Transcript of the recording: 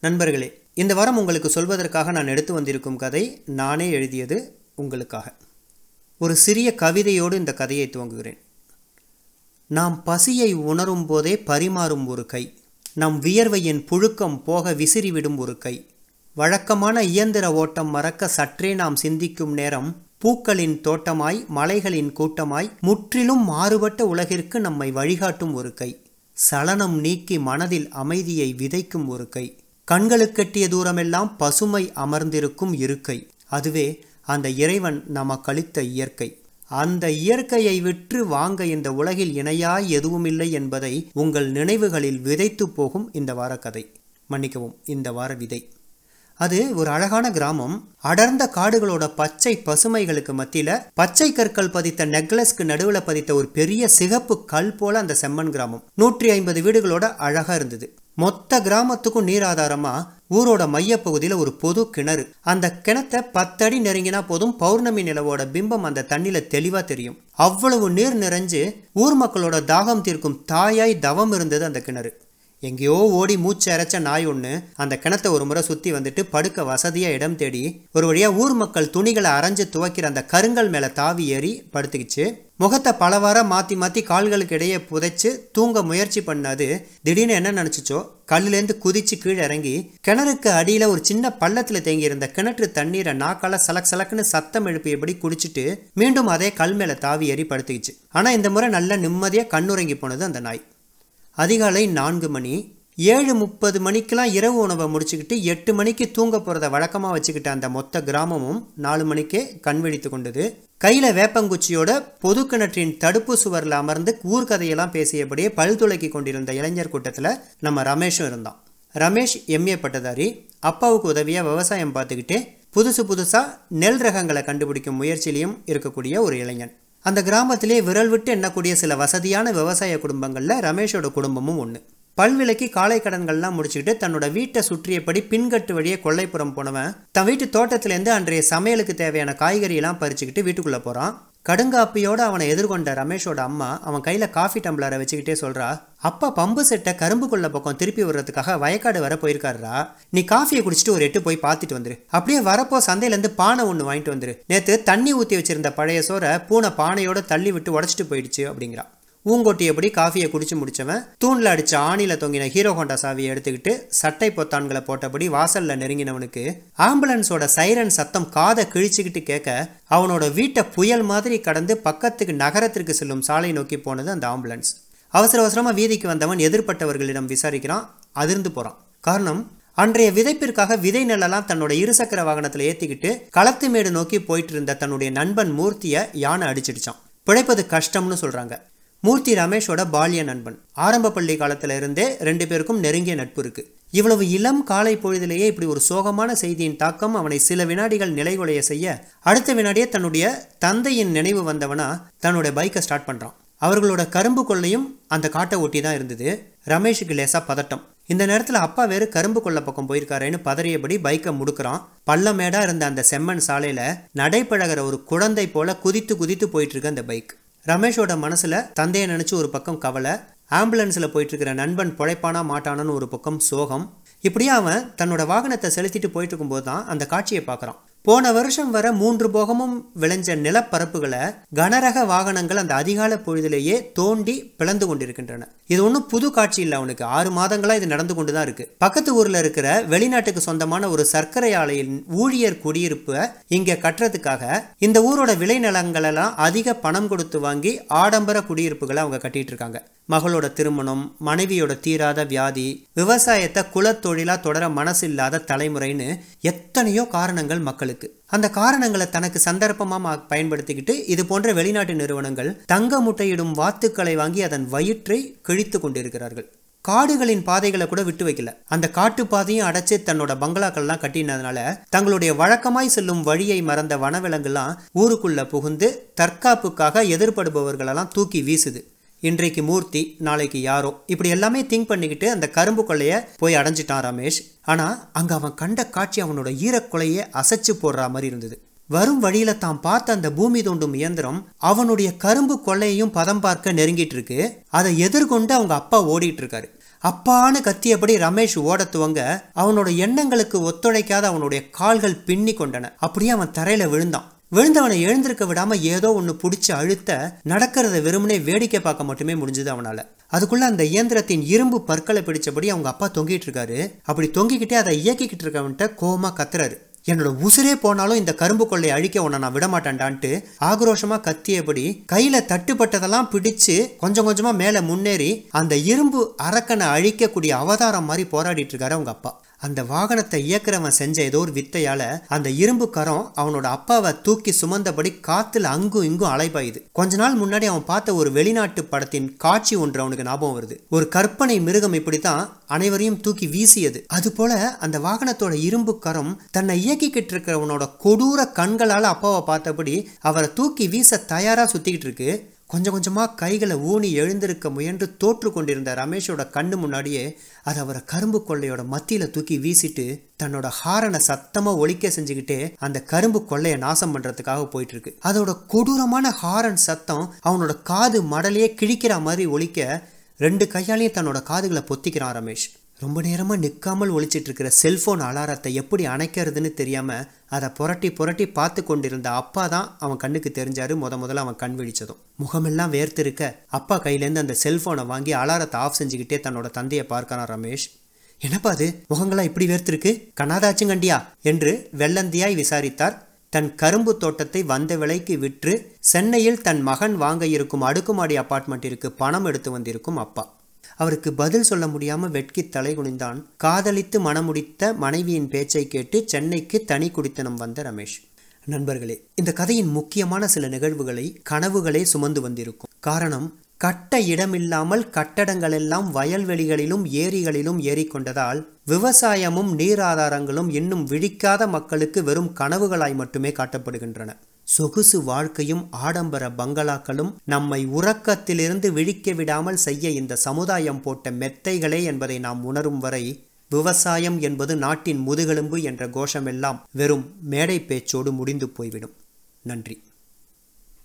நண்பர்களே இந்த வாரம் உங்களுக்கு சொல்வதற்காக நான் எடுத்து வந்திருக்கும் கதை நானே எழுதியது உங்களுக்காக. ஒரு சிறிய கவிதையோடு இந்த கதையை துவங்குகிறேன். நாம் பசியை உணரும் போதே பரிமாறும் ஒரு கை. நம் வியர்வையின் புழுக்கம் போக விசிறிவிடும் ஒரு கை. வழக்கமான இயந்திர ஓட்டம் மறக்க சற்றே நாம் சிந்திக்கும் நேரம் பூக்களின் தோட்டமாய் மலைகளின் கூட்டமாய் முற்றிலும் மாறுபட்ட உலகிற்கு நம்மை வழிகாட்டும் ஒரு கை. சலனம் நீக்கி மனதில் அமைதியை விதைக்கும் ஒரு கை. கண்களுக்கெட்டிய தூரமெல்லாம் பசுமை அமர்ந்திருக்கும் இருக்கை. அதுவே அந்த இறைவன் நமக்களித்த இயற்கை. அந்த இயற்கையை விற்று வாங்க இந்த உலகில் இணையாய் எதுவுமில்லை என்பதை உங்கள் நினைவுகளில் விதைத்து போகும் இந்த வார கதை மன்னிக்கவும் இந்த வார விதை. அது ஒரு அழகான கிராமம். அடர்ந்த காடுகளோட பச்சை பசுமைகளுக்கு மத்தியில பச்சை கற்கள் பதித்த நெக்லஸ்க்கு நடுவில் பதித்த ஒரு பெரிய சிகப்பு கல் போல அந்த செம்மன் கிராமம். நூற்றி ஐம்பது வீடுகளோட அழகா இருந்தது. மொத்த கிராமத்துக்கும் நீர் ஆதாரமா? ஊரோட மையப்பகுதியில் ஒரு பொது கிணறு. அந்த கிணத்தை பத்தடி நெருங்கினா போதும் பௌர்ணமி நிலவோட பிம்பம் அந்த தண்ணியில தெளிவா தெரியும். அவ்வளவு நீர் நிறைஞ்சு ஊர் மக்களோட தாகம் தீர்க்கும் தாயாய் தவம் இருந்தது அந்த கிணறு. எங்கேயோ ஓடி மூச்சு அரைச்ச நாய் ஒன்று அந்த கிணத்தை ஒரு முறை சுற்றி வந்துட்டு படுக்க வசதியாக இடம் தேடி ஒரு வழியாக ஊர் மக்கள் துணிகளை அரைஞ்சு துவைக்கிற அந்த கருங்கல் மேலே தாவி ஏறி படுத்துக்கிச்சு. முகத்தை பலவார மாற்றி மாற்றி கால்களுக்கு இடையே புதைச்சு தூங்க முயற்சி பண்ணது திடீர்னு என்ன நினச்சிச்சோ? கல்லுலேருந்து குதிச்சு கீழே இறங்கி கிணறுக்கு அடியில் ஒரு சின்ன பள்ளத்தில் தேங்கியிருந்த கிணற்று தண்ணீரை நாக்கால சலக் சலக்குன்னு சத்தம் எழுப்பியபடி குடிச்சிட்டு மீண்டும் அதே கல் மேலே தாவி ஏறி படுத்துக்கிச்சு. ஆனால் இந்த முறை நல்ல நிம்மதியாக கண்ணுறங்கி போனது அந்த நாய். அதிகாலை நான்கு மணி. ஏழு முப்பது மணிக்கெலாம் இரவு உணவை முடிச்சுக்கிட்டு எட்டு மணிக்கு தூங்க போகிறத வழக்கமாக வச்சுக்கிட்ட அந்த மொத்த கிராமமும் நாலு மணிக்கே கண்விழித்து கொண்டது. கையில் வேப்பங்குச்சியோட பொது கிணற்றின் தடுப்பு சுவரில் அமர்ந்து ஊர்கதையெல்லாம் பேசியபடியே பல் துளக்கி கொண்டிருந்த இளைஞர் கூட்டத்தில் நம்ம ரமேஷும் இருந்தான். ரமேஷ் எம்ஏ பட்டதாரி. அப்பாவுக்கு உதவியாக விவசாயம் பார்த்துக்கிட்டு புதுசு புதுசாக நெல் ரகங்களை கண்டுபிடிக்கும் முயற்சியிலையும் இருக்கக்கூடிய ஒரு இளைஞன். அந்த கிராமத்திலே விரல் விட்டு எண்ணக்கூடிய சில வசதியான விவசாய குடும்பங்களில் ரமேஷோட குடும்பமும் ஒன்று பல்விலைக்கு காலை கடன்கள்லாம் முடிச்சுக்கிட்டு தன்னோட வீட்டை சுற்றியபடி பின்கட்டு வழியே கொல்லைப்புறம் போனவன் தன் வீட்டு தோட்டத்திலேருந்து அன்றைய சமையலுக்கு தேவையான காய்கறியெல்லாம் பறிச்சுக்கிட்டு வீட்டுக்குள்ளே போகிறான் கடுங்காப்பியோடு அவனை எதிர்கொண்ட ரமேஷோட அம்மா அவன் கையில் காஃபி டம்ளரை வச்சுக்கிட்டே சொல்கிறா அப்பா பம்பு செட்டை கரும்புக்குள்ள பக்கம் திருப்பி விடுறதுக்காக வயக்காடு வர போயிருக்காருரா நீ காஃபியை குடிச்சிட்டு ஒரு எட்டு போய் பார்த்துட்டு வந்துரு. அப்படியே வரப்போ சந்தையிலேருந்து பானை ஒன்று வாங்கிட்டு வந்துரு. நேற்று தண்ணி ஊற்றி வச்சிருந்த பழைய சோறை பூனை பானையோட தள்ளி விட்டு உடச்சிட்டு போயிடுச்சு அப்படிங்கிறா. ஊங்கொட்டியபடி காஃபியை குடிச்சு முடிச்சவன் தூணில் அடிச்ச ஆணில தொங்கின ஹீரோ ஹோண்டா சாவியை எடுத்துக்கிட்டு சட்டை பொத்தான்களை போட்டபடி வாசல்ல நெருங்கினவனுக்கு ஆம்புலன்ஸோட சைரன் சத்தம் காதை கிழிச்சுக்கிட்டு கேட்க அவனோட வீட்டை புயல் மாதிரி கடந்து பக்கத்துக்கு நகரத்திற்கு செல்லும் சாலை நோக்கி போனது அந்த ஆம்புலன்ஸ். அவசர அவசரமா வீதிக்கு வந்தவன் எதிர்பட்டவர்களிடம் விசாரிக்கிறான் அதிர்ந்து போறான். காரணம் அன்றைய விதைப்பிற்காக விதை நெல்லெல்லாம் தன்னோட இருசக்கர வாகனத்தில் ஏற்றிக்கிட்டு களத்து மேடு நோக்கி போயிட்டு இருந்த தன்னுடைய நண்பன் மூர்த்தியை யானை அடிச்சிடுச்சான். பிழைப்பது கஷ்டம்னு சொல்கிறாங்க மூர்த்தி ரமேஷோட பால்ய நண்பன். ஆரம்ப பள்ளி காலத்துல இருந்தே ரெண்டு பேருக்கும் நெருங்கிய நட்பு இருக்கு. இவ்வளவு இளம் காலை பொழுதிலேயே இப்படி ஒரு சோகமான செய்தியின் தாக்கம் அவனை சில வினாடிகள் நிலைகுலைய செய்ய அடுத்த வினாடியே தன்னுடைய தந்தையின் நினைவு வந்தவனா தன்னுடைய பைக்கை ஸ்டார்ட் பண்றான். அவர்களோட கரும்பு கொள்ளையும் அந்த காட்டை ஒட்டி தான் இருந்தது. ரமேஷுக்கு லேசா பதட்டம். இந்த நேரத்தில் அப்பா வேறு கரும்பு கொள்ள பக்கம் போயிருக்காருன்னு பதறியபடி பைக்கை முடுக்கிறான். பள்ளமேடா இருந்த அந்த செம்மண் சாலையில நடைபழகிற ஒரு குழந்தை போல குதித்து குதித்து போயிட்டு இருக்கு அந்த பைக். ரமேஷோட மனசில் தந்தையை நினச்சி ஒரு பக்கம் கவலை ஆம்புலன்ஸில் போயிட்டுருக்கிற நண்பன் பொழைப்பானா மாட்டானான்னு ஒரு பக்கம் சோகம். இப்படியே அவன் தன்னோட வாகனத்தை செலுத்திட்டு போயிட்டு இருக்கும்போது தான் அந்த காட்சியை பார்க்குறான். போன வருஷம் வர மூன்று போகமும் விளைஞ்ச நிலப்பரப்புகளை கனரக வாகனங்கள் அந்த அதிகால பொழுதிலேயே தோண்டி பிளந்து கொண்டிருக்கின்றன. இது ஒன்றும் புது காட்சி இல்லை அவனுக்கு. ஆறு மாதங்களாக இது நடந்து கொண்டு தான் இருக்கு. பக்கத்து ஊரில் இருக்கிற வெளிநாட்டுக்கு சொந்தமான ஒரு சர்க்கரை ஆலையின் ஊழியர் குடியிருப்பை இங்கே கட்டுறதுக்காக இந்த ஊரோட விளைநிலங்களெல்லாம் அதிக பணம் கொடுத்து வாங்கி ஆடம்பர குடியிருப்புகளை அவங்க கட்டிட்டு இருக்காங்க. மகளோட திருமணம் மனைவியோட தீராத வியாதி விவசாயத்தை குலத்தொழிலாக தொடர மனசு இல்லாத தலைமுறைன்னு எத்தனையோ காரணங்கள் மக்களுக்கு. அந்த காரணங்களை தனக்கு சந்தர்ப்பமாக பயன்படுத்திக்கிட்டு இது போன்ற வெளிநாட்டு நிறுவனங்கள் தங்க முட்டையிடும் வாத்துக்களை வாங்கி அதன் வயிற்றை கிழித்து கொண்டிருக்கிறார்கள். காடுகளின் பாதைகளை கூட விட்டு வைக்கல. அந்த காட்டு பாதையும் அடைச்சு தன்னோட பங்களாக்கள்லாம் கட்டினதுனால தங்களுடைய வழக்கமாய் செல்லும் வழியை மறந்த வனவிலங்குலாம் ஊருக்குள்ள புகுந்து தற்காப்புக்காக எதிர்படுபவர்களெல்லாம் தூக்கி வீசுது. இன்றைக்கு மூர்த்தி நாளைக்கு யாரோ. இப்படி எல்லாமே திங்க் பண்ணிக்கிட்டு அந்த கரும்பு கொள்ளைய போய் அடைஞ்சிட்டான் ரமேஷ். ஆனா அங்க அவன் கண்ட காட்சி அவனோட ஈரக்கொலையை அசைச்சு போடுற மாதிரி இருந்தது. வரும் வழியில தான் பார்த்த அந்த பூமி தோண்டும் இயந்திரம் அவனுடைய கரும்பு கொள்ளையையும் பதம் பார்க்க நெருங்கிட்டு இருக்கு. அதை எதிர்கொண்டு அவங்க அப்பா ஓடிட்டு இருக்காரு. அப்பான்னு கத்தியபடி ரமேஷ் ஓட துவங்க அவனோட எண்ணங்களுக்கு ஒத்துழைக்காத அவனுடைய கால்கள் பின்னி கொண்டன. அப்படியே அவன் தரையில விழுந்தான். விழுந்தவனை எழுந்திருக்க விடாம ஏதோ ஒன்று பிடிச்சி அழுத்த நடக்கிறத வெறுமனே வேடிக்கை பார்க்க மட்டுமே முடிஞ்சது அவனால. அதுக்குள்ள அந்த இயந்திரத்தின் இரும்பு பற்களை பிடிச்சபடி அவங்க அப்பா தொங்கிட்டு இருக்காரு. அப்படி தொங்கிக்கிட்டே அதை இயக்கிக்கிட்டு இருக்கவன்ட்ட கோமா கத்துறாரு. என்னோட உசுரே போனாலும் இந்த கரும்பு கொள்ளையை அழிக்க உன்னை நான் விட மாட்டேன்டான்ட்டு ஆக்ரோஷமா கத்தியபடி கையில தட்டுப்பட்டதெல்லாம் பிடிச்சு கொஞ்சம் கொஞ்சமா மேல முன்னேறி அந்த இரும்பு அரக்கனை அழிக்கக்கூடிய அவதாரம் மாதிரி போராடிட்டு இருக்காரு அவங்க அப்பா. அந்த வாகனத்தை இயக்குறவன் செஞ்ச ஏதோ ஒரு வித்தையால அந்த இரும்பு கரம் அவனோட அப்பாவை தூக்கி சுமந்தபடி காத்துல அங்கும் இங்கும் அலைபாயுது. கொஞ்ச நாள் முன்னாடி அவன் பார்த்த ஒரு வெளிநாட்டு படத்தின் காட்சி ஒன்று அவனுக்கு ஞாபகம் வருது. ஒரு கற்பனை மிருகம் இப்படித்தான் அனைவரையும் தூக்கி வீசியது. அது போல அந்த வாகனத்தோட இரும்பு கரம் தன்னை இயக்கிக்கிட்டு இருக்கிறவனோட கொடூர கண்களால அப்பாவை பார்த்தபடி அவரை தூக்கி வீச தயாரா சுத்திக்கிட்டு இருக்கு. கொஞ்சம் கொஞ்சமாக கைகளை ஊனி எழுந்திருக்க முயன்று தோற்று கொண்டிருந்த ரமேஷோட கண்ணு முன்னாடியே அது அவரை கரும்பு கொள்ளையோட மத்தியில் தூக்கி வீசிட்டு தன்னோட ஹாரனை சத்தமாக ஒழிக்க செஞ்சுக்கிட்டே அந்த கரும்பு கொள்ளையை நாசம் பண்ணுறதுக்காக போயிட்டுருக்கு. அதோட கொடூரமான ஹாரன் சத்தம் அவனோட காது மடலையே கிழிக்கிற மாதிரி ஒழிக்க ரெண்டு கையாலையும் தன்னோட காதுகளை பொத்திக்கிறான் ரமேஷ். ரொம்ப நேரமாக நிற்காமல் ஒழிச்சிட்டு இருக்கிற செல்ஃபோன் அலாரத்தை எப்படி அணைக்கிறதுன்னு தெரியாமல் அதை புரட்டி புரட்டி பார்த்து கொண்டிருந்த அப்பா தான் அவன் கண்ணுக்கு தெரிஞ்சாரு. முத முதல்ல அவன் கண் விழிச்சதும். முகமெல்லாம் வேர்த்திருக்க அப்பா கையிலேருந்து அந்த செல்ஃபோனை வாங்கி அலாரத்தை ஆஃப் செஞ்சுக்கிட்டே தன்னோட தந்தையை பார்க்கறான் ரமேஷ். என்னப்பா அது? முகங்களா இப்படி வேர்த்திருக்கு? கண்ணாதாச்சுங்கண்டியா என்று வெள்ளந்தியாய் விசாரித்தார். தன் கரும்பு தோட்டத்தை வந்த விலைக்கு விற்று சென்னையில் தன் மகன் வாங்க இருக்கும் அடுக்குமாடி அப்பார்ட்மெண்ட்டிற்கு பணம் எடுத்து வந்திருக்கும் அப்பா. அவருக்கு பதில் சொல்ல முடியாமல் வெட்கி தலை குனிந்தான். காதலித்து மணமுடித்த மனைவியின் பேச்சை கேட்டு சென்னைக்கு தனி குடித்தனம் வந்த ரமேஷ். நண்பர்களே இந்த கதையின் முக்கியமான சில நிகழ்வுகளை கனவுகளே சுமந்து வந்திருக்கும். காரணம் கட்ட இடமில்லாமல் கட்டடங்களெல்லாம் வயல்வெளிகளிலும் ஏரிகளிலும் ஏறிக்கொண்டதால் விவசாயமும் நீர் ஆதாரங்களும் இன்னும் விழிக்காத மக்களுக்கு வெறும் கனவுகளாய் மட்டுமே காட்டப்படுகின்றன. சொகுசு வாழ்க்கையும் ஆடம்பர பங்களாக்களும் நம்மை உறக்கத்திலிருந்து விழிக்க விடாமல் செய்ய இந்த சமுதாயம் போட்ட மெத்தைகளே என்பதை நாம் உணரும் வரை விவசாயம் என்பது நாட்டின் முதுகெலும்பு என்ற கோஷமெல்லாம் வெறும் மேடை பேச்சோடு முடிந்து போய்விடும். நன்றி.